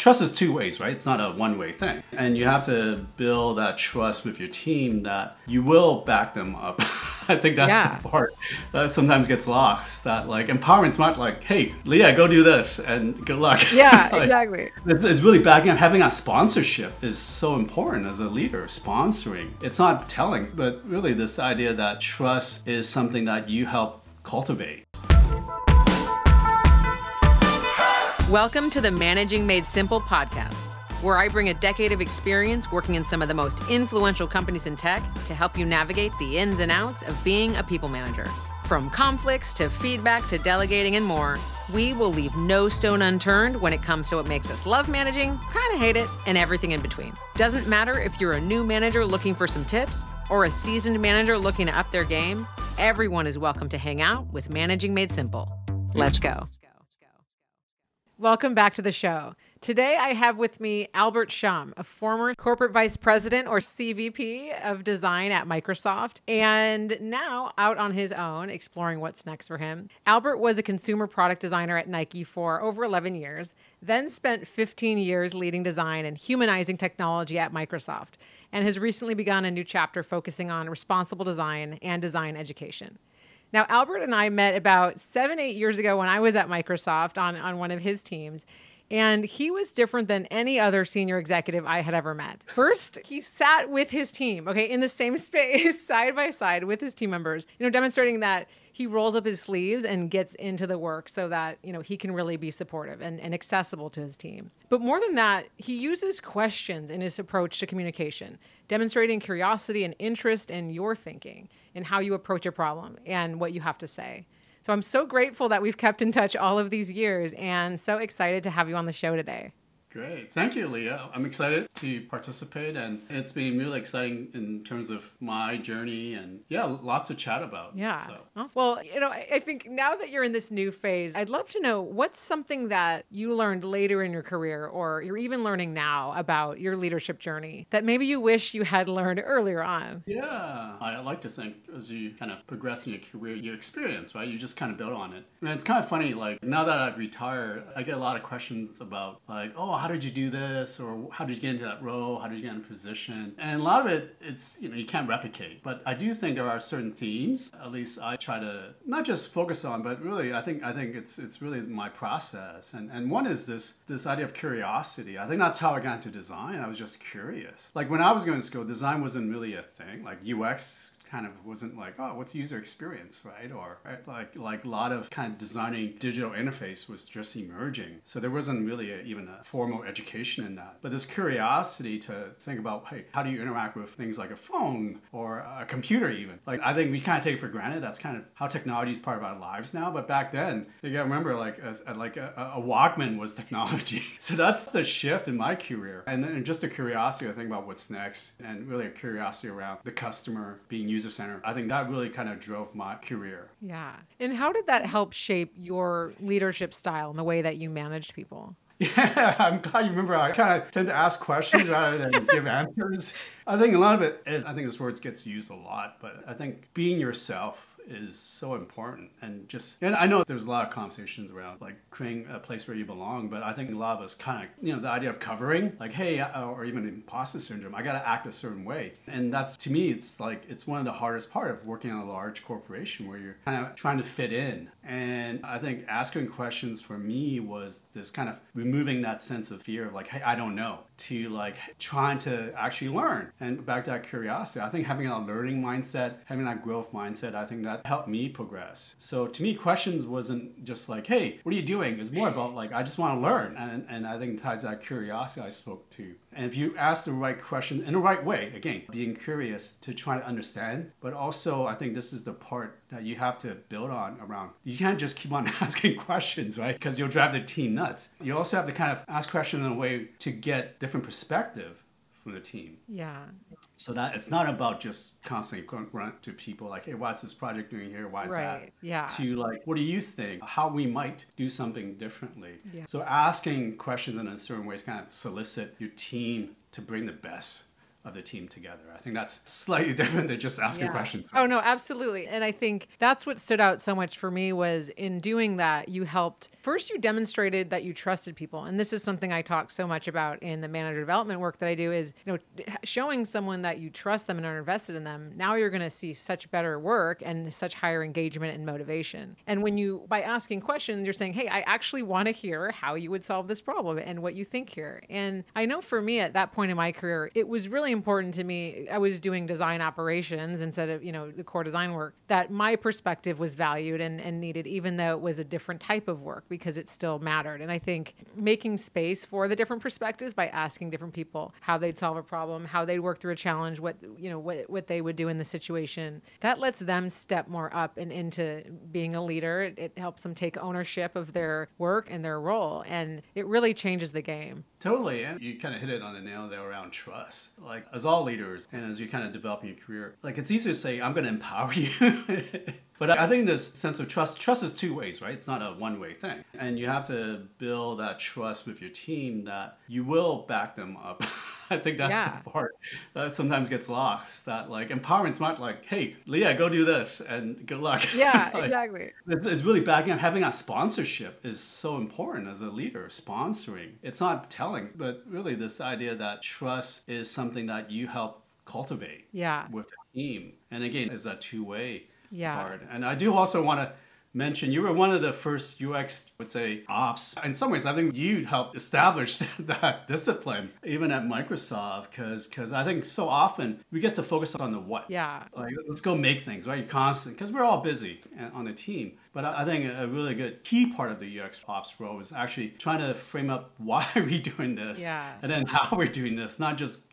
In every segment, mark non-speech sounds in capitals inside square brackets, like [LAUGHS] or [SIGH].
trust is two ways, right? It's not a one way thing. And you have to build that trust with your team that you will back them up. [LAUGHS] I think that's yeah. the part that sometimes gets lost. That like empowerment's not like, hey, Leah, go do this and good luck. Yeah, [LAUGHS] like, exactly. It's, it's really backing up. Having a sponsorship is so important as a leader, sponsoring. It's not telling, but really this idea that trust is something that you help cultivate. Welcome to the Managing Made Simple podcast, where I bring a decade of experience working in some of the most influential companies in tech to help you navigate the ins and outs of being a people manager. From conflicts to feedback to delegating and more, we will leave no stone unturned when it comes to what makes us love managing, kind of hate it, and everything in between. Doesn't matter if you're a new manager looking for some tips or a seasoned manager looking to up their game, everyone is welcome to hang out with Managing Made Simple. Let's go. Welcome back to the show. Today I have with me Albert Shum, a former corporate vice president or CVP of design at Microsoft, and now out on his own exploring what's next for him. Albert was a consumer product designer at Nike for over 11 years, then spent 15 years leading design and humanizing technology at Microsoft, and has recently begun a new chapter focusing on responsible design and design education. Now, Albert and I met about seven, eight years ago when I was at Microsoft on, on one of his teams. And he was different than any other senior executive I had ever met. First, he sat with his team, okay, in the same [LAUGHS] space, side by side with his team members, you know, demonstrating that he rolls up his sleeves and gets into the work so that, you know, he can really be supportive and, and accessible to his team. But more than that, he uses questions in his approach to communication, demonstrating curiosity and interest in your thinking and how you approach a problem and what you have to say. So I'm so grateful that we've kept in touch all of these years and so excited to have you on the show today. Great. Thank you, Leah. I'm excited to participate, and it's been really exciting in terms of my journey and, yeah, lots to chat about. Yeah. So. Well, you know, I think now that you're in this new phase, I'd love to know what's something that you learned later in your career or you're even learning now about your leadership journey that maybe you wish you had learned earlier on? Yeah. I like to think as you kind of progress in your career, your experience, right? You just kind of build on it. And it's kind of funny, like, now that I've retired, I get a lot of questions about, like, oh, how did you do this? Or how did you get into that role? How did you get in position? And a lot of it it's you know you can't replicate. But i do think there are certain themes at least i try to not just focus on but really i think i think it's it's really my process. And and one is this this idea of curiosity. I think that's how i got into design. I was just curious. Like when i was going to school design wasn't really a thing. Like ux kind of wasn't like, oh, what's user experience, right? Or right? like like a lot of kind of designing digital interface was just emerging. So there wasn't really a, even a formal education in that. But this curiosity to think about, hey, how do you interact with things like a phone or a computer even? Like I think we kind of take for granted. That's kind of how technology is part of our lives now. But back then, you gotta remember like as, uh, like a, a Walkman was [LAUGHS] technology. so that's the shift in my career. And then just a curiosity to think about what's next and really a curiosity around the customer being used center. I think that really kind of drove my career. Yeah. And how did that help shape your leadership style and the way that you managed people? [LAUGHS] Yeah, I'm glad you remember. I kind of tend to ask questions rather than [LAUGHS] give answers. I think a lot of it is, I think this word gets used a lot, but I think being yourself is so important. And just and i know there's a lot of conversations around like creating a place where you belong but i think a lot of us kind of you know the idea of covering like hey uh, or even imposter syndrome i got to act a certain way. And that's to me it's like it's one of the hardest part of working in a large corporation where you're kind of trying to fit in. And i think asking questions for me was this kind of removing that sense of fear of like hey i don't know to like trying to actually learn. And back to that curiosity i think having a learning mindset having that growth mindset i think that helped me progress. So to me, questions wasn't just like, hey, what are you doing? It's more about like, I just want to learn. And, and I think ties that curiosity I spoke to. And if you ask the right question in the right way, again, being curious to try to understand, but also I think this is the part that you have to build on around. You can't just keep on [LAUGHS] asking questions, right? Because you'll drive the team nuts. You also have to kind of ask questions in a way to get different perspective from the team. Yeah. So that it's not about just constantly going to people like, hey, what's this project doing here? Why is right. that? Yeah. To like, what do you think? How we might do something differently. Yeah. So asking questions in a certain way to kind of solicit your team to bring the best of the team together. I think that's slightly [LAUGHS] different than just asking Yeah. questions. Oh no, absolutely. And I think that's what stood out so much for me was in doing that, you helped first you demonstrated that you trusted people. And this is something I talk so much about in the manager development work that I do is, you know, showing someone that you trust them and are invested in them. Now you're going to see such better work and such higher engagement and motivation. And when you by asking questions, you're saying, "Hey, I actually want to hear how you would solve this problem and what you think here." And I know for me at that point in my career, it was really important to me. I was doing design operations instead of, you know, the core design work, that my perspective was valued and, and needed, even though it was a different type of work because it still mattered. And I think making space for the different perspectives by asking different people how they'd solve a problem, how they'd work through a challenge, what you know, what, what they would do in the situation, that lets them step more up and into being a leader. It, it helps them take ownership of their work and their role. And it really changes the game. Totally. And you kind of hit it on the nail there around trust. Like, as all leaders, and as you're kind of developing your career, like, it's easy to say, I'm going to empower [LAUGHS] you. but I think this sense of trust, trust is two ways, right? It's not a one way thing. And you have to build that trust with your team that you will back them up. [LAUGHS] I think that's Yeah. the part that sometimes gets lost. That, like, empowerment's not like, hey, Leah, go do this and good luck. [LAUGHS] Yeah, Like, exactly. it's, it's really backing up. Having that sponsorship is so important as a leader. Sponsoring. It's not telling, but really this idea that trust is something that you help cultivate Yeah. with the team. And again, is that two way Yeah. part. And I do also want to mention you were one of the first UX, would say, ops. In some ways, I think you'd helped establish [LAUGHS] that discipline even at Microsoft because because I think so often we get to focus on the what. Yeah. Like, let's go make things, right? You're constant, because we're all busy uh, on the team. But I I think a really good key part of the UX ops role is actually trying to frame up [LAUGHS] why are we doing this? Yeah. And then how we're doing this, not just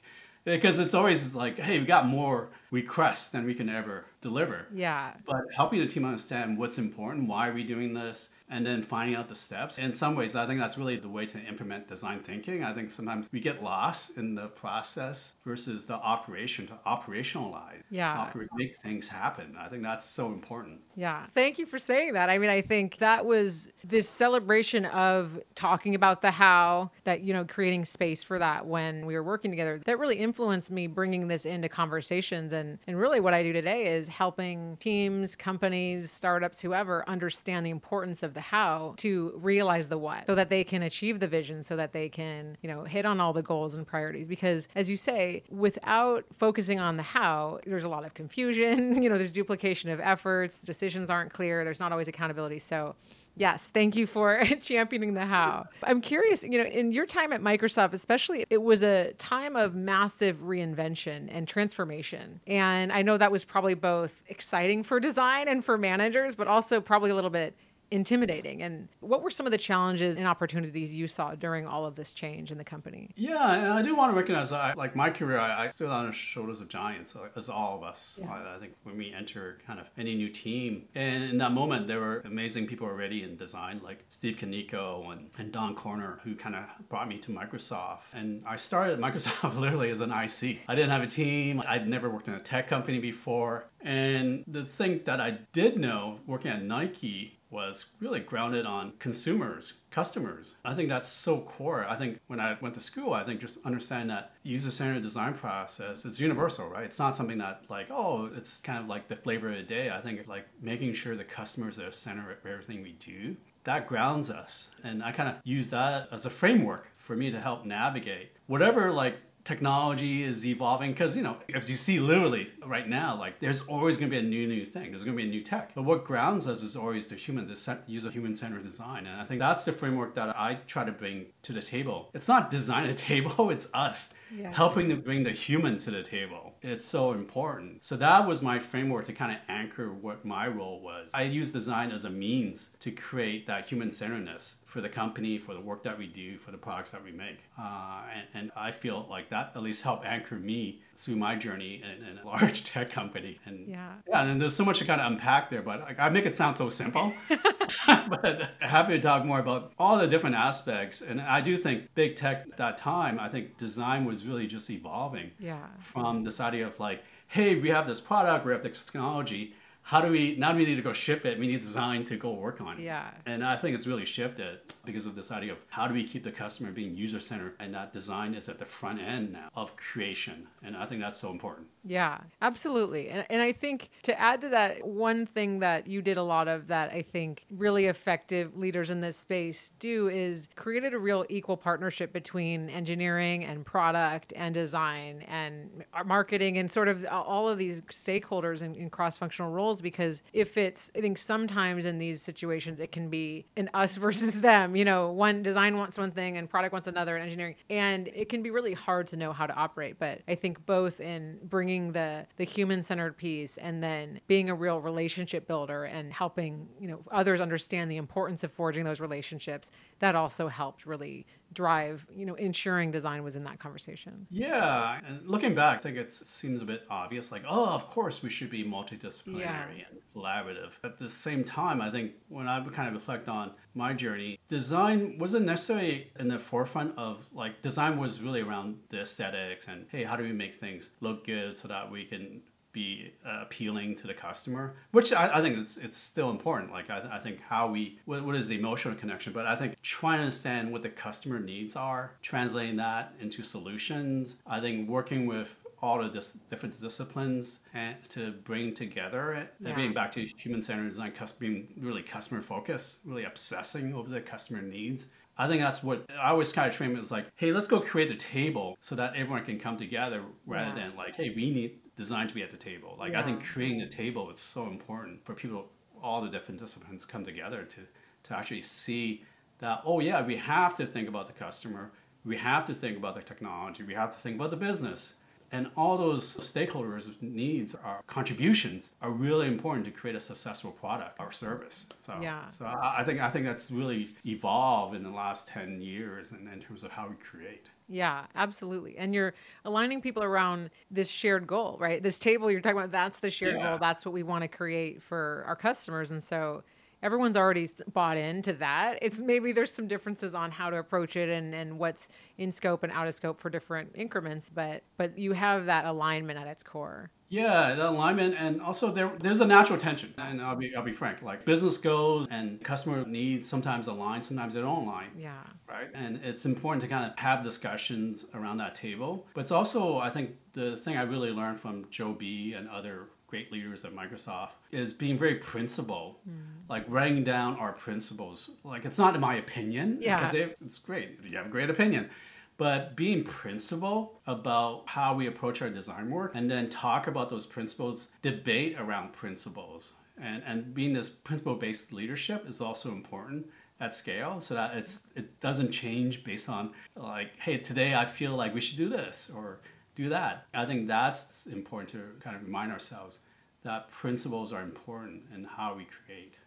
because it's always like, hey, we got more requests than we can ever deliver. Yeah. But helping the team understand what's important, why are we doing this, and then finding out the steps. In some ways, I think that's really the way to implement design thinking. I think sometimes we get lost in the process versus the operation to operationalize, Yeah. make things happen. I think that's so important. Yeah. Thank you for saying that. I mean, I think that was this celebration of talking about the how, that, you know, creating space for that when we were working together. That really influenced me bringing this into conversations. And, and really, what I do today is helping teams, companies, startups, whoever understand the importance of the how to realize the what so that they can achieve the vision, so that they can, you know, hit on all the goals and priorities. Because as you say, without focusing on the how, there's a lot of confusion, [LAUGHS] you know, there's duplication of efforts, decisions aren't clear, there's not always accountability. So, Yes, thank you for [LAUGHS] championing the how. I'm curious, you know, in your time at Microsoft, especially, it was a time of massive reinvention and transformation. And I know that was probably both exciting for design and for managers, but also probably a little bit intimidating. And what were some of the challenges and opportunities you saw during all of this change in the company? Yeah, and I do want to recognize that, I, like my career, I, I stood on the shoulders of giants, uh, as all of us. Yeah. I, I think when we enter kind of any new team, and in that moment, there were amazing people already in design, like Steve Kaneko and, and Don Coyner, who kind of brought me to Microsoft. And I started at [LAUGHS] Microsoft literally as an IC. I didn't have a team. I'd never worked in a tech company before. And the thing that I did know working at Nike was really grounded on consumers, customers. I think that's so core. I think when I went to school, I think just understanding that user-centered design process, it's universal, right? It's not something that like, oh, it's kind of like the flavor of the day. I think like making sure the customers are center of everything we do, that grounds us. And I kind of use that as a framework for me to help navigate whatever like technology is evolving because you know if you see literally right now like there's always going to be a new new thing. There's going to be a new tech. But what grounds us is always the human the cen- use of human centered design. And i think that's the framework that i try to bring to the table. It's not design a [LAUGHS] table it's us Yeah. helping to bring the human to the table it's so important so that was my framework to kind of anchor what my role was i use design as a means to create that human centeredness for the company, for the work that we do, for the products that we make. Uh, and, and I feel like that at least helped anchor me through my journey in, in a [LAUGHS] large tech company. And Yeah. yeah, and there's so much to kind of unpack there, but like, I make it sound so simple. [LAUGHS] [LAUGHS] but happy to talk more about all the different aspects. And I do think big tech at that time, I think design was really just evolving Yeah. from this of like, hey, we have this product, we have this technology. How do we now we need to go ship it we need design to go work on it Yeah. and i think it's really shifted because of this idea of how do we keep the customer being user centered and that design is at the front end now of creation and i think that's so important Yeah, absolutely. And, and I think to add to that, one thing that you did a lot of that I think really effective leaders in this space do is created a real equal partnership between engineering and product and design and marketing and sort of all of these stakeholders in, in cross functional roles. Because if it's, I think sometimes in these situations, it can be an us [LAUGHS] versus them. You know, one design wants one thing and product wants another and engineering. And it can be really hard to know how to operate. But I think both in bringing the the human centered piece and then being a real relationship builder and helping you know others understand the importance of forging those relationships that also helped really drive you know ensuring design was in that conversation yeah and looking back i think it seems a bit obvious like oh of course we should be multidisciplinary Yeah. and collaborative at the same time i think when i kind of reflect on my journey design wasn't necessarily in the forefront of like design was really around the aesthetics and hey how do we make things look good so that we can be uh, appealing to the customer, which I, I think it's it's still important. Like I, I think how we what, what is the emotional connection, but I think trying to understand what the customer needs are, translating that into solutions. I think working with all of this different disciplines and to bring together and Yeah. being back to human centered design, being really customer focused, really obsessing over the customer needs. I think that's what I always kind of frame it as like, hey, let's go create a table so that everyone can come together rather Yeah. than like, hey, we need design to be at the table. Like I think creating a table is so important for people, all the different disciplines come together to to actually see that oh yeah, we have to think about the customer, we have to think about the technology, we have to think about the business. And all those stakeholders' needs, our contributions, are really important to create a successful product or service. So, Yeah. so I I think I think that's really evolved in the last ten years, in, in terms of how we create. Yeah, absolutely. And you're aligning people around this shared goal, right? This table you're talking about, that's the shared Yeah. goal. That's what we want to create for our customers. And so everyone's already bought into that. It's maybe there's some differences on how to approach it and, and what's in scope and out of scope for different increments, but but you have that alignment at its core. Yeah, the alignment, and also there there's a natural tension. And I'll be I'll be frank, like business goals and customer needs sometimes align, sometimes they don't align. Yeah. right? And it's important to kind of have discussions around that table. But it's also, I think, the thing I really learned from Joe B and other great leaders at Microsoft is being very principled, hmm. like writing down our principles. Like it's not in my opinion, Yeah. because it, it's great. You have a great opinion. But being principled about how we approach our design work and then talk about those principles, debate around principles. And, and being this principle based leadership is also important at scale so that it's it doesn't change based on like hey today i feel like we should do this or do that i think that's important to kind of remind ourselves that principles are important in how we create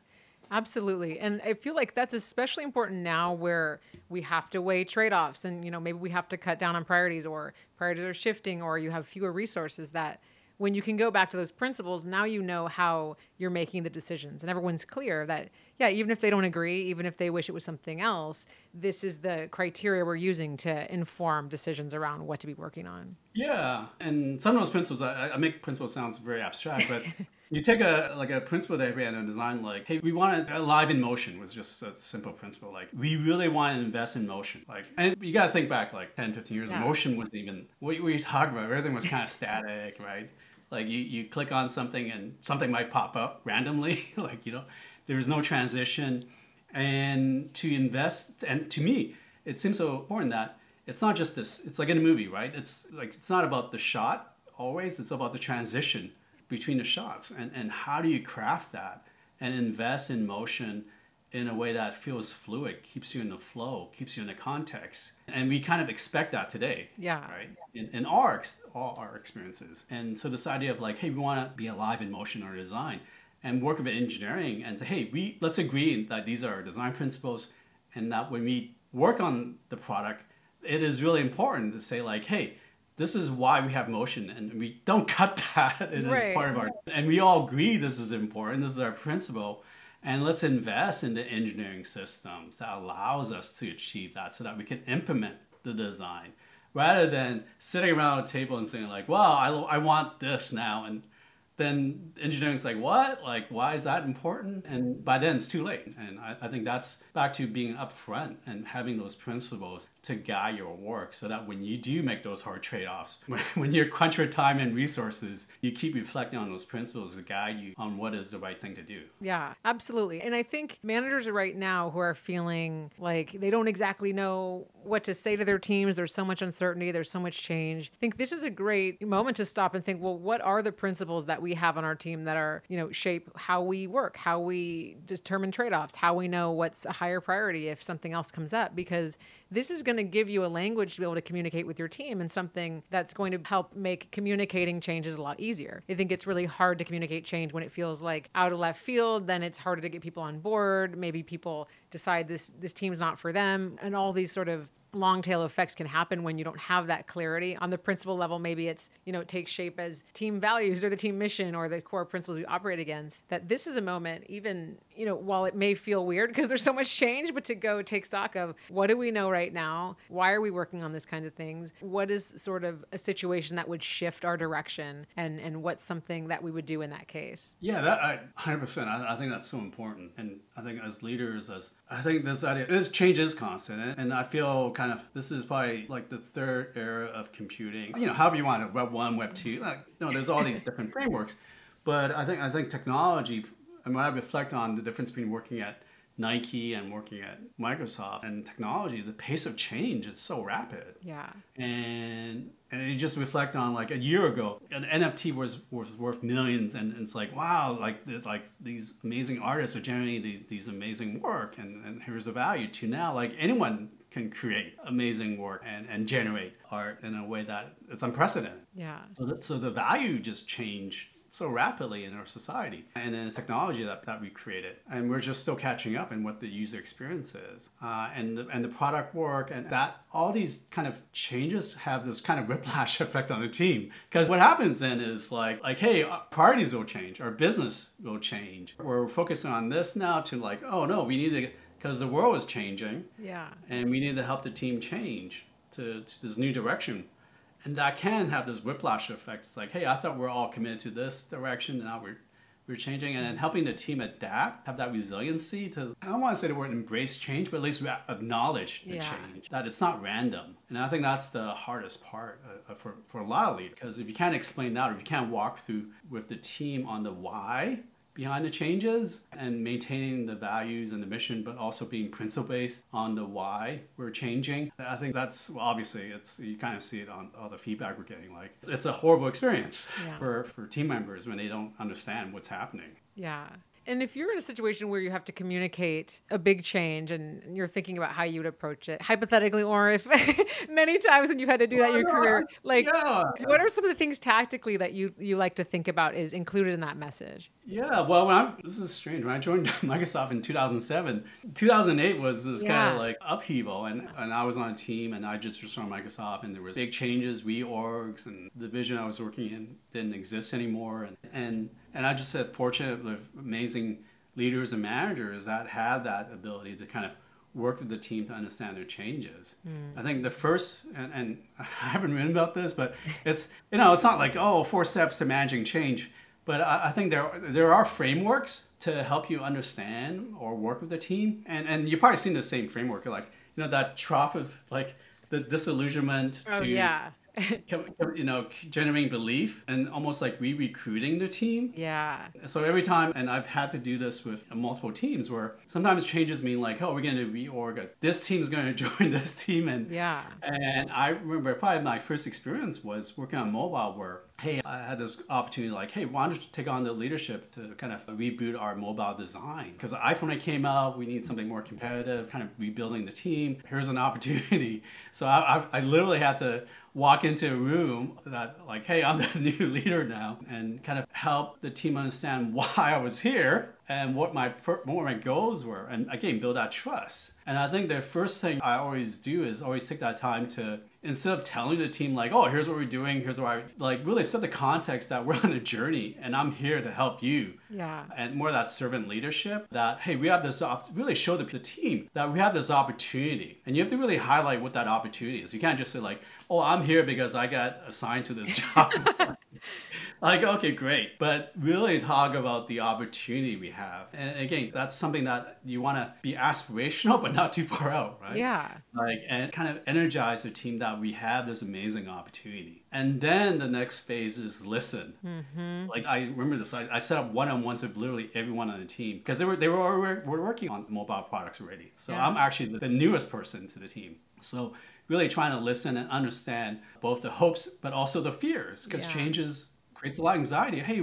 Absolutely. And I feel like that's especially important now where we have to weigh trade offs and, you know, maybe we have to cut down on priorities or priorities are shifting or you have fewer resources that when you can go back to those principles, now you know how you're making the decisions. And everyone's clear that, yeah, even if they don't agree, even if they wish it was something else, this is the criteria we're using to inform decisions around what to be working on. yeah and some of those principles i, I make principles sounds very abstract but [LAUGHS] you take a like a principle that we had in design like hey we want to alive in motion was just a simple principle like we really want to invest in motion like and you got to think back like 10 15 years Yeah. motion wasn't even what were you talking about everything was kind of static right like you, you click on something and something might pop up randomly. [LAUGHS] Like you know there is no transition. And to invest and to me it seems so important that it's not just this it's like in a movie right? It's like it's not about the shot always it's about the transition between the shots. And, and how do you craft that and invest in motion in a way that feels fluid keeps you in the flow keeps you in the context. And we kind of expect that today Yeah. right? In, in our ex- all our experiences. And so this idea of like hey we want to be alive in motion or design and work with engineering and say hey we let's agree that these are our design principles and that when we work on the product it is really important to say like hey this is why we have motion and we don't [LAUGHS] cut that. It is Right. part of our and we all agree this is important. This is our principle and let's invest in the engineering systems that allows us to achieve that so that we can implement the design rather than sitting around a table and saying like well i, I want this now and then engineering's like, what? Like, why is that important? And by then it's too late. And I, I think that's back to being upfront and having those principles to guide your work so that when you do make those hard trade-offs, [LAUGHS] when you're crunch for time and resources, you keep reflecting on those principles to guide you on what is the right thing to do. Yeah, absolutely. And I think managers right now who are feeling like they don't exactly know what to say to their teams, there's so much uncertainty, there's so much change. I think this is a great moment to stop and think, well, what are the principles that we have on our team that are, you know, shape how we work, how we determine trade-offs, how we know what's a higher priority if something else comes up? Because this is going to give you a language to be able to communicate with your team and something that's going to help make communicating changes a lot easier. I think it's really hard to communicate change when it feels like out of left field, then it's harder to get people on board. Maybe people decide this this team's not for them and all these sort of long tail effects can happen when you don't have that clarity. On the principal level maybe it's you know it takes shape as team values or the team mission or the core principles we operate against that this is a moment even you know while it may feel weird because there's so much change but to go take stock of what do we know right now? Why are we working on this kind of things? What is sort of a situation that would shift our direction and and what's something that we would do in that case? Yeah that I, 100% I, I think that's so important. And i think as leaders as i think this idea this change is constant and i feel kind of this is probably like the third era of computing. You know, however you want it, Web one, Web two. Like, you know, there's all these different [LAUGHS] frameworks, but I think I think technology. And when I reflect on the difference between working at Nike and working at Microsoft and technology, the pace of change is so rapid. Yeah. And and you just reflect on like a year ago, an NFT was was worth millions, and, it's like wow, like like these amazing artists are generating these, these amazing work, and, and here's the value. To now, like anyone can create amazing work and, and generate art in a way that it's unprecedented. Yeah. So, that, so the value just changed so rapidly in our society and in the technology that, that we created. And we're just still catching up in what the user experience is. Uh, and, the, and the product work and that all these kind of changes have this kind of whiplash [LAUGHS] effect on the team. Because what happens then is like, like, hey, priorities will change, our business will change. We're focusing on this now to like, oh no, we need to because the world is changing. Yeah. And we need to help the team change to, to this new direction. And that can have this whiplash effect. It's like, hey, I thought we're all committed to this direction, and now we're we're changing and then helping the team adapt, have that resiliency to, I don't want to say the word embrace change, but at least acknowledge the yeah. change, that it's not random. And I think that's the hardest part uh, uh for, for a lot of leaders, because if you can't explain that, or if you can't walk through with the team on the why, behind the changes and maintaining the values and the mission, but also being principle based on the why we're changing. I think that's well, obviously it's you kind of see it on all the feedback we're getting. Like it's, a horrible experience yeah. for for team members when they don't understand what's happening. Yeah. And if you're in a situation where you have to communicate a big change and you're thinking about how you would approach it, hypothetically, or if [LAUGHS] many times when you had to do that in your career, like yeah. what are some of the things tactically that you you like to think about is included in that message? Yeah, well, when I, this is strange. When I joined [LAUGHS] Microsoft in 2007, 2008 was this yeah. kind of like upheaval, and, and I was on a team, and I just was from Microsoft, and there was big changes, reorgs, and the vision I was working in didn't exist anymore, and and and I just said fortunate with amazing leaders and managers that had that ability to kind of work with the team to understand their changes. Mm. I think the first, and, and [LAUGHS] I haven't written about this, but it's, you know, it's not like, oh, four steps to managing change. But I, I think there, there are frameworks to help you understand or work with the team. And, and you've probably seen the same framework, like, you know, that trough of like the disillusionment oh, to yeah you know, generating belief and almost like re-recruiting the team. Yeah. So every time, and I've had to do this with multiple teams, where sometimes changes mean like, oh, we're going to reorg. This team's going [LAUGHS] to join this team, and yeah. And I remember probably my first experience was working on mobile, where hey, I had this opportunity like, hey, why don't you take on the leadership to kind of reboot our mobile design? Because the iPhone came out, we need something more competitive, kind of rebuilding the team. Here's an opportunity. [LAUGHS] So I, I, I literally had to walk into a room that like hey i'm [LAUGHS] the new leader now and kind of help the team understand [LAUGHS] why i was here and what my what my goals were and again build that trust. And i think the first thing i always do is always take that time to instead of telling the team like oh here's what we're doing here's why like really set the context that we're [LAUGHS] on a journey and i'm here to help you. Yeah. And more that servant leadership that hey we have this op- really show the, the team that we have this opportunity. And you have to really highlight what that opportunity is. You can't just say like oh i'm here because i got assigned to this [LAUGHS] job like, okay, great. But really talk about the opportunity we have. And again, that's something that you want to be aspirational, but not too far out, right? Yeah. Like, and kind of energize the team that we have this amazing opportunity. And then the next phase is listen. Mm-hmm. Like, I remember this, I, I set up one on ones with literally everyone on the team because they were, they were, already, were working on mobile products already. So yeah. I'm actually the, the newest person to the team. So really trying to listen and understand both the hopes but also the fears because yeah. changes creates a lot of anxiety. Hey,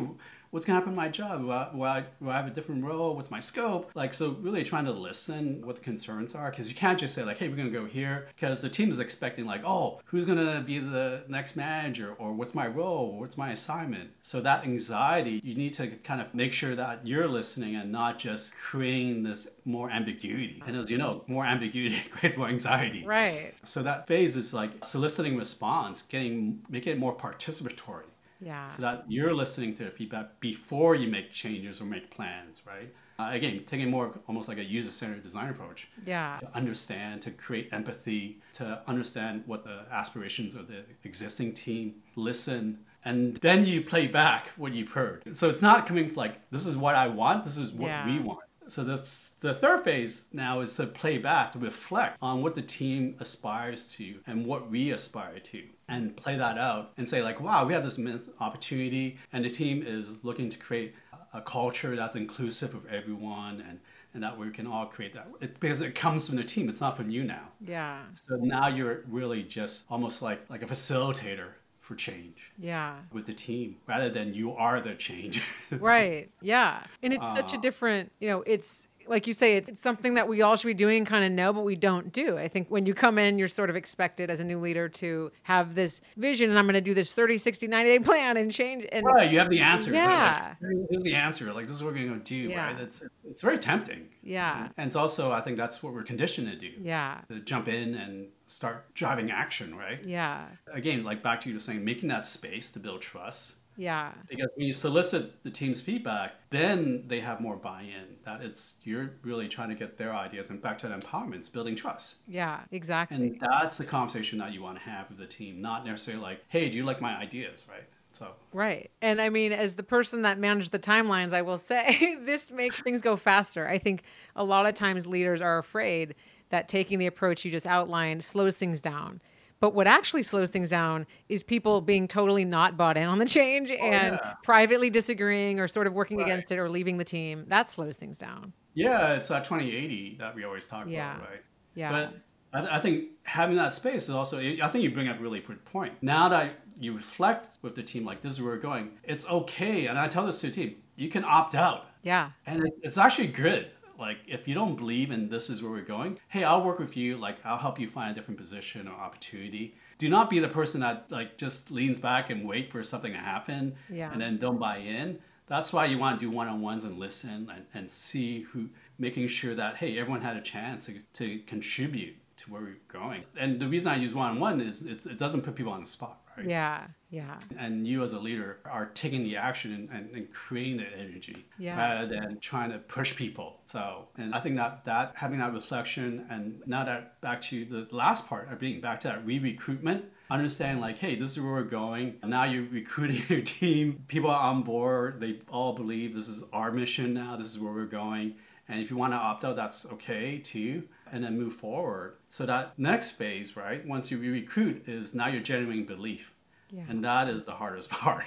what's going to happen to my job? Will I, will, I, will I have a different role? What's my scope? Like, so really trying to listen what the concerns are because you can't just say like, hey, we're going to go here because the team is expecting like, oh, who's going to be the next manager or what's my role? Or what's my assignment? So that anxiety, you need to kind of make sure that you're listening and not just creating this more ambiguity. And as you know, more ambiguity [LAUGHS] creates more anxiety. Right. So that phase is like soliciting response, getting, making it more participatory. Yeah. So that you're listening to the feedback before you make changes or make plans, right? Uh, again, taking more almost like a user centered design approach. Yeah. To understand, to create empathy, to understand what the aspirations of the existing team, listen, and then you play back what you've heard. So it's not coming like, this is what I want, this is what yeah. we want. So the, the third phase now is to play back, to reflect on what the team aspires to and what we aspire to and play that out and say like, wow, we have this opportunity and the team is looking to create a culture that's inclusive of everyone and and that we can all create that. It, because it comes from the team. It's not from you now. Yeah. So now you're really just almost like like a facilitator for change. Yeah. With the team rather than you are the change. [LAUGHS] right. Yeah. And it's uh, such a uh. different, you know, it's like you say, it's, it's something that we all should be doing, kind of know, but we don't do. I think when you come in, you're sort of expected as a new leader to have this vision, and I'm going to do this 30, 60, 90 day plan and change. And right, you have the answers. Yeah, like, here's the answer. Like this is what we're going to do. Yeah. Right? It's, it's, it's very tempting. Yeah, and it's also I think that's what we're conditioned to do. Yeah, to jump in and start driving action. Right. Yeah. Again, like back to you just saying, making that space to build trust yeah. Because when you solicit the team's feedback, then they have more buy-in. That it's you're really trying to get their ideas and back to that empowerment, it's building trust. Yeah, exactly. And that's the conversation that you want to have with the team, not necessarily like, hey, do you like my ideas, right? So. Right. And I mean, as the person that managed the timelines, I will say [LAUGHS] this makes things go faster. I think a lot of times leaders are afraid that taking the approach you just outlined slows things down but what actually slows things down is people being totally not bought in on the change oh, and yeah. privately disagreeing or sort of working right. against it or leaving the team. That slows things down. Yeah, it's uh, that 2080 that we always talk yeah. about, right? Yeah. But I, th- I, think having that space is also, I think you bring up a really good point. Now that you reflect with the team, like, this is where we're going, it's okay. And I tell this to the team, you can opt out. Yeah. And it, it's actually good like if you don't believe in this is where we're going hey i'll work with you. Like i'll help you find a different position or opportunity. Do not be the person that like just leans back and wait for something to happen yeah. and then don't buy in. That's why you want to do one-on-ones and listen and, and see who making sure that hey everyone had a chance to, to contribute to where we're going and the reason i use one-on-one is it doesn't put people on the spot right? Yeah, yeah. And you as a leader are taking the action and, and, and creating the energy yeah. rather than trying to push people. So, and I think that that having that reflection and now that back to the last part of being back to that re-recruitment, understanding like, hey, this is where we're going. And now you're recruiting your team. People are on board. They all believe this is our mission now. This is where we're going. And if you want to opt out, that's okay too and then move forward. So that next phase, right, once you recruit, is now you're generating belief. Yeah. And that is the hardest [LAUGHS] part.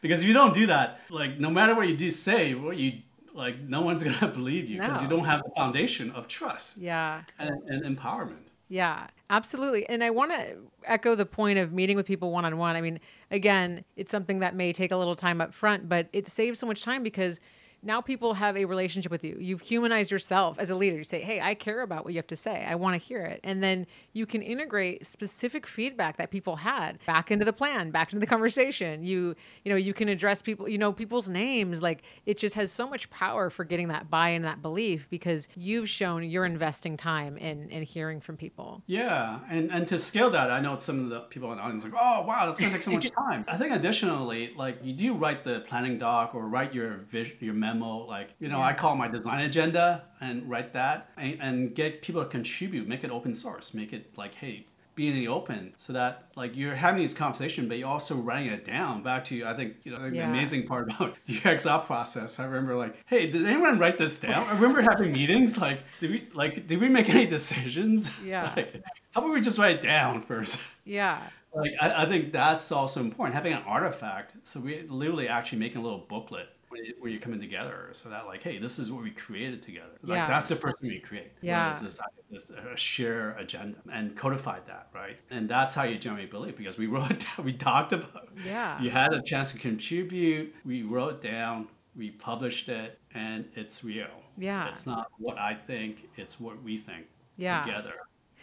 because if you don't do that, like no matter what you do say, what you like no one's gonna [LAUGHS] believe you because no. you don't have the foundation of trust. Yeah. And, and empowerment. Yeah, absolutely. And I want to echo the point of meeting with people one on one. I mean, again, it's something that may take a little time up front, but it saves so much time because now people have a relationship with you. You've humanized yourself as a leader. You say, "Hey, I care about what you have to say. I want to hear it." And then you can integrate specific feedback that people had back into the plan, back into the conversation. You, you know, you can address people, you know, people's names. Like it just has so much power for getting that buy-in, that belief because you've shown you're investing time in in hearing from people. Yeah, and and to scale that, I know some of the people in the audience like, "Oh, wow, that's going to take so much [LAUGHS] time." I think additionally, like you do write the planning doc or write your vision, your memo like you know yeah. i call my design agenda and write that and, and, get people to contribute make it open source make it like hey be in the open so that like you're having this conversation, but you're also writing it down back to you I think you know the Yeah. amazing part about [LAUGHS] the UX process. I remember like, hey, did anyone write this down? I remember having meetings like, did we like did we make any decisions? [LAUGHS] Yeah. like, how about we just write it down first? Yeah. Like I, I think that's also important. Having an artifact, so we literally actually making a little booklet when, you, when you're coming together, so that like, hey, this is what we created together. Like Yeah. that's the first thing we create. Yeah. This, this a share agenda and codified that, right? And that's how you generate belief because we [LAUGHS] wrote down, we talked about. it. Yeah. You had a chance to contribute. We wrote down. We published it, and it's real. Yeah. It's not what I think. It's what we think. Yeah. Together.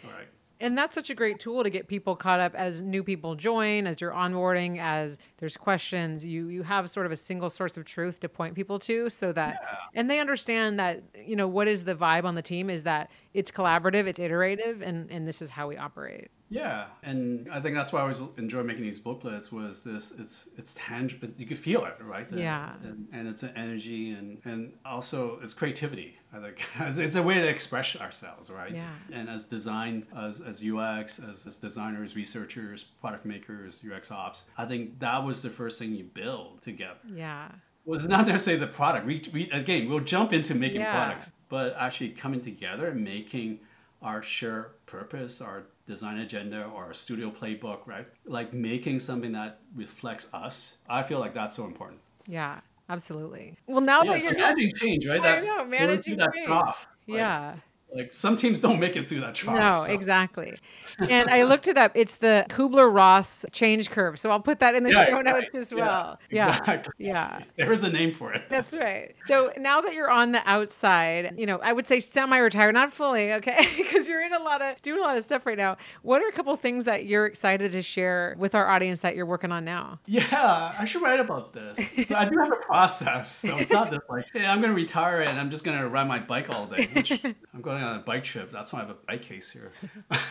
Right. And that's such a great tool to get people caught up as new people join, as you're onboarding, as there's questions. You you have sort of a single source of truth to point people to, so that and they understand that you know what is the vibe on the team is that it's collaborative, it's iterative, and and this is how we operate. Yeah, and I think that's why I always enjoy making these booklets. Was this? It's it's tangible. You can feel it, right? Yeah. and, and it's an energy, and and also it's creativity. I think [LAUGHS] it's it's a way to express ourselves, right? Yeah. And as design, as as UX, as, as designers, researchers, product makers, UX ops, I think that was the first thing you build together Yeah. was not necessarily the product. We, we again, we'll jump into making Yeah. products, but actually coming together and making our shared purpose, our design agenda, or our studio playbook, right? Like making something that reflects us. I feel like that's so important. Yeah. Absolutely. Well, now Yeah, that you're a managing change, right? I That know, managing change. right? yeah. Like some teams don't make it through that trough. No, so- exactly. And I looked it up. It's the Kubler Ross change curve. So I'll put that in the Yeah, show right. notes as well. Yeah. exactly. Yeah. There is a name for it. That's right. So now that you're on the outside, you know, I would say semi-retired, not fully, okay, [LAUGHS] because you're in a lot of doing a lot of stuff right now. What are a couple things that you're excited to share with our audience that you're working on now? Yeah, I should write about this. So I do have a process. So it's not this like, hey, I'm going to retire and I'm just going to ride my bike all day. Which [LAUGHS] I'm going on a bike trip. That's why I have a bike case here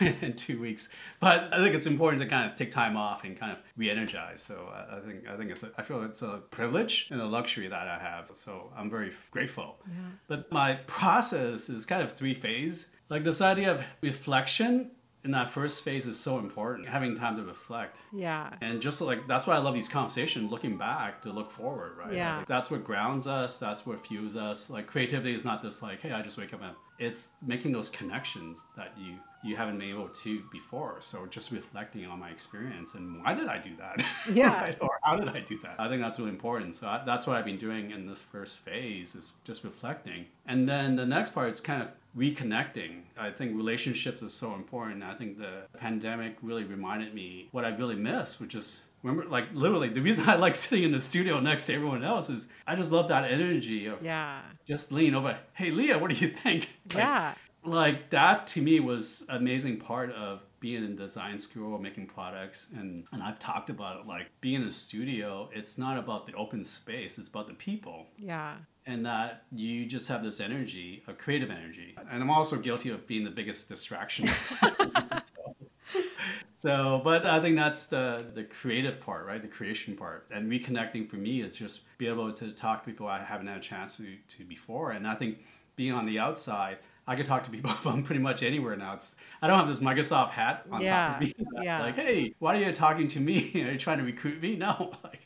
[LAUGHS] in two weeks. But I think it's important to kind of take time off and kind of re-energize. So I I think I think it's a, I feel it's a privilege and a luxury that I have. So I'm very grateful. But my process is kind of three phase. Like this idea of reflection in that first phase is so important. Having time to reflect. Yeah. And just like that's why I love these conversations, looking back to look forward, right? Yeah. That's what grounds us. That's what fuels us. Like creativity is not this like, hey, I just wake up and it's making those connections that you you haven't been able to before. So just reflecting on my experience and why did I do that? [LAUGHS] Yeah. Right? Or how did I do that? I think that's really important. So I, that's what I've been doing in this first phase is just reflecting. And then the next part is kind of reconnecting. I think relationships is so important. I think the pandemic really reminded me what I really miss, which is remember like literally the reason [LAUGHS] I like sitting in the studio next to everyone else is I just love that energy of Yeah. just lean over, hey Leah, what do you think? [LAUGHS] Like, Yeah. Like that to me was amazing part of being in design school making products and and i've talked about it, like being in a studio it's not about the open space it's about the people. Yeah. and that you just have this energy a creative energy. And i'm also guilty of being the biggest distraction. So, [LAUGHS] so but i think that's the the creative part right? The creation part. And reconnecting for me is just be able to talk to people i haven't had a chance to, to before. And i think being on the outside I could talk to people [LAUGHS] from pretty much anywhere now. It's I don't have this Microsoft hat on Yeah, top of me. [LAUGHS] yeah. Like, hey, why are you talking to me? [LAUGHS] Are you trying to recruit me? No. Like,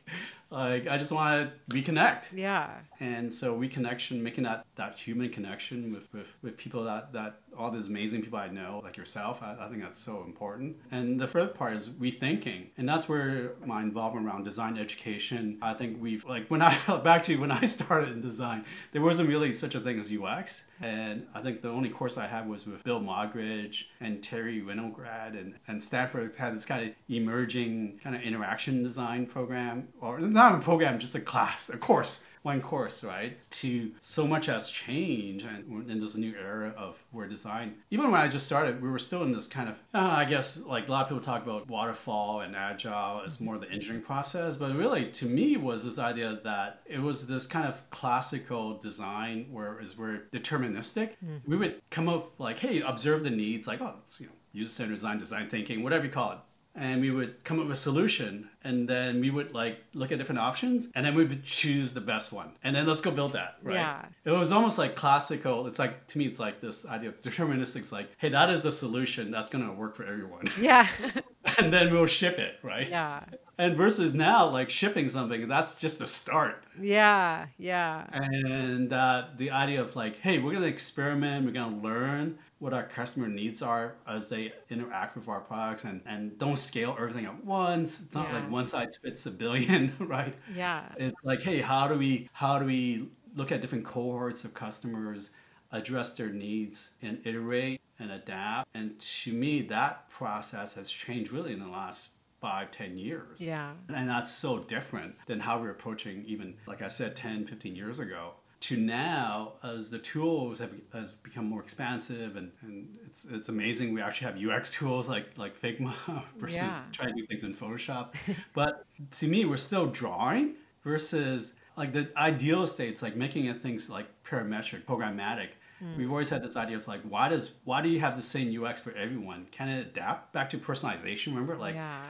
like I just want to reconnect. Yeah. And so reconnection, making that, that human connection with, with, with people that, that all these amazing people I know, like yourself, I, I think that's so important. And the third part is rethinking. And that's where my involvement around design education, I think we've, like when I, [LAUGHS] back to when I started in design, there wasn't really such a thing as UX. And I think the only course I had was with Bill Moggridge and Terry Winograd and, and Stanford had this kind of emerging kind of interaction design program, or not a program, just a class, a course one course, right? To so much has changed, and in this new era of where design. Even when I just started, we were still in this kind of, uh, I guess, like a lot of people talk about waterfall and agile as more the engineering process, but really, to me, was this idea that it was this kind of classical design where is we're deterministic. We would come up like, hey, observe the needs, like, oh, it's, you know, user centered design, design thinking, whatever you call it and we would come up with a solution and then we would like look at different options and then we would choose the best one and then let's go build that right Yeah. it was almost like classical it's like to me it's like this idea of deterministic it's like hey that is the solution that's going to work for everyone Yeah. [LAUGHS] and then we'll ship it right yeah. And versus now like shipping something that's just the start Yeah. Yeah. and uh, the idea of like hey we're going to experiment we're going to learn what our customer needs are as they interact with our products and, and don't scale everything at once it's not Yeah. like one size fits a billion [LAUGHS] right Yeah. it's like hey how do we how do we look at different cohorts of customers address their needs and iterate and adapt and to me that process has changed really in the last five ten years Yeah. and that's so different than how we're approaching even like i said 10 15 years ago to now as the tools have, has become more expansive and, and it's, it's amazing we actually have ux tools like like figma [LAUGHS] versus Yeah. trying to do things in photoshop [LAUGHS] but to me we're still drawing versus like the ideal states like making it things like parametric programmatic Hmm. we've always had this idea of like why does why do you have the same ux for everyone can it adapt back to personalization remember like yeah.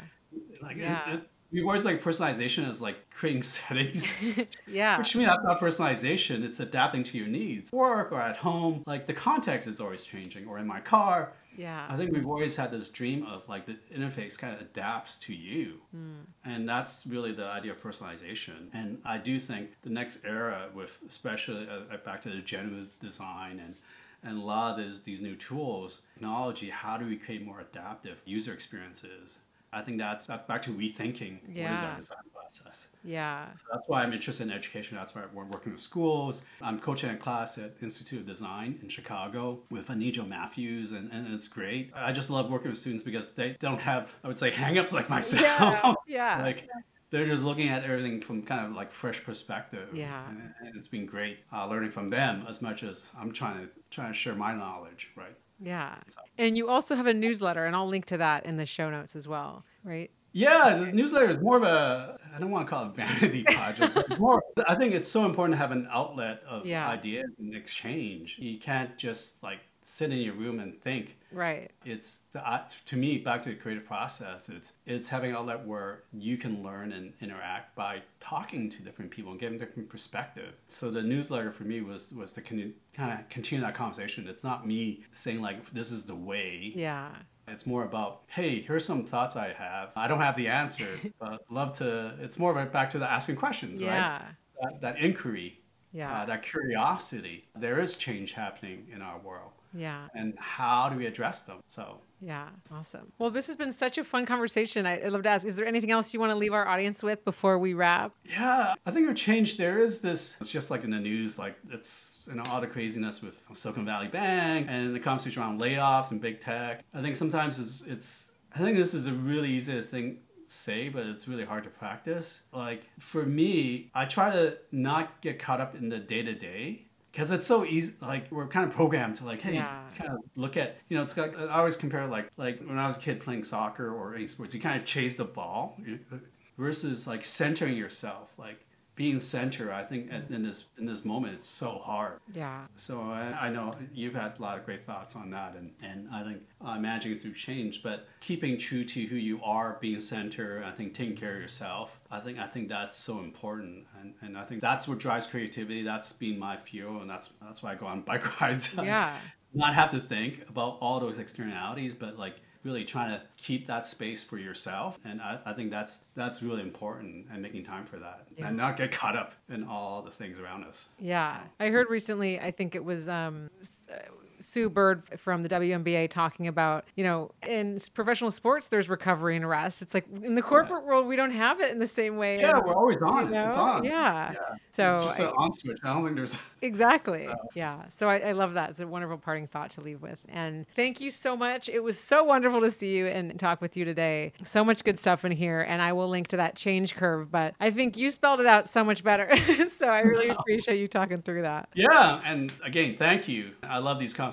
Like Yeah. it- we've always like personalization is like creating [LAUGHS] settings. [LAUGHS] Yeah. which to me that's not personalization it's adapting to your needs. Work or at home like the context is always changing. Or in my car. Yeah. i think we've always had this dream of like the interface kind of adapts to you. And that's really the idea of personalization. And i do think the next era with especially uh, back to the generative design and and a lot of these, these new tools technology how do we create more adaptive user experiences i think that's that's back to rethinking what is Yeah. our design process yeah. so that's why I'm interested in education. That's why we're working with schools. I'm coaching a class at Institute of Design in Chicago with Anijo Matthews, and, and it's great. I just love working with students because they don't have, I would say, hangups like myself. Yeah. Yeah. [LAUGHS] like they're just looking at everything from kind of like fresh perspective. Yeah. And, and it's been great uh, learning from them as much as I'm trying to trying to share my knowledge, right? Yeah. And you also have a newsletter, and I'll link to that in the show notes as well, right? Yeah, the newsletter is more of a I don't want to call it vanity project, more I think it's so important to have an outlet of Yeah. ideas and exchange. You can't just like sit in your room and think. Right. It's the to me back to the creative process. It's it's having an outlet where you can learn and interact by talking to different people and getting different perspective. So the newsletter for me was was to kind of continue that conversation. It's not me saying like this is the way. Yeah. It's more about, hey, here's some thoughts I have. I don't have the answer, [LAUGHS] but love to. It's more of a back to the asking questions, right? Yeah. That, that inquiry, Yeah. uh, that curiosity. There is change happening in our world, Yeah. and how do we address them? So, Yeah. Awesome. Well, this has been such a fun conversation. I, I'd love to ask is there anything else you want to leave our audience with before we wrap? yeah, I think our change. There is this. It's just like in the news, like it's you know all the craziness with Silicon Valley Bank and the conversation around layoffs and big tech. I think sometimes it's it's. I think this is a really easy thing to say, but it's really hard to practice. Like for me, I try to not get caught up in the day to day because it's so easy. Like we're kind of programmed to like, hey, Yeah. kind of look at you know. It's like I always compare like like when I was a kid playing soccer or any sports, you kind of chase the ball versus like centering yourself, like being center. I think in this in this moment, it's so hard. Yeah. So I, I know you've had a lot of great thoughts on that, and, and I think uh, managing through change, but keeping true to who you are, being center, I think taking care of yourself. I think I think that's so important, and, and I think that's what drives creativity. That's been my fuel, and that's that's why I go on bike [LAUGHS] rides. Yeah. Not have to think about all those externalities, but like really trying to keep that space for yourself and I, I think that's that's really important and making time for that Yeah. and not get caught up in all the things around us Yeah. I heard recently, I think it was um, Sue Bird from the WNBA talking about, you know, in professional sports, there's recovery and rest. It's like in the corporate world, we don't have it in the same way. yeah And, we're always on it it's on Yeah. yeah So it's just an on switch i don't think there's [LAUGHS] Exactly. Yeah. So I, I love that. It's a wonderful parting thought to leave with. And thank you so much. It was so wonderful to see you and talk with you today. So much good stuff in here. And I will link to that change curve, but I think you spelled it out so much better. [LAUGHS] so I really [LAUGHS] appreciate you talking through that. Yeah, and again, thank you. I love these conversations,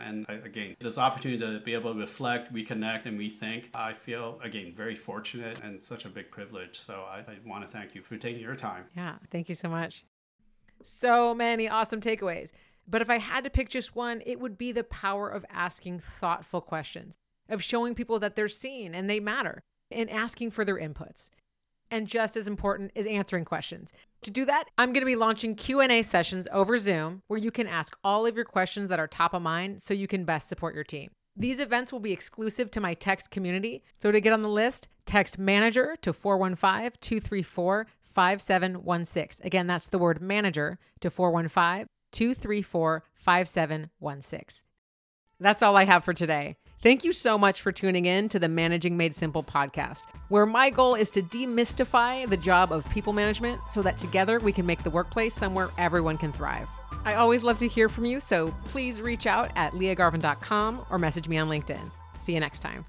and uh, again, this opportunity to be able to reflect, reconnect, and rethink. I feel again very fortunate and such a big privilege. So I, I want to thank you for taking your time. Yeah. Thank you so much. So many awesome takeaways. But if I had to pick just one, it would be the power of asking thoughtful questions, of showing people that they're seen and they matter. and asking for their inputs. And just as important is answering questions. To do that, I'm going to be launching Q&A sessions over Zoom where you can ask all of your questions that are top of mind so you can best support your team. These events will be exclusive to my text community. So to get on the list, text manager to 415 234 5716. Again, that's the word manager to 415 234 5716. That's all I have for today. Thank you so much for tuning in to the Managing Made Simple podcast, where my goal is to demystify the job of people management so that together we can make the workplace somewhere everyone can thrive. I always love to hear from you, so please reach out at liagarvin.com or message me on LinkedIn. See you next time.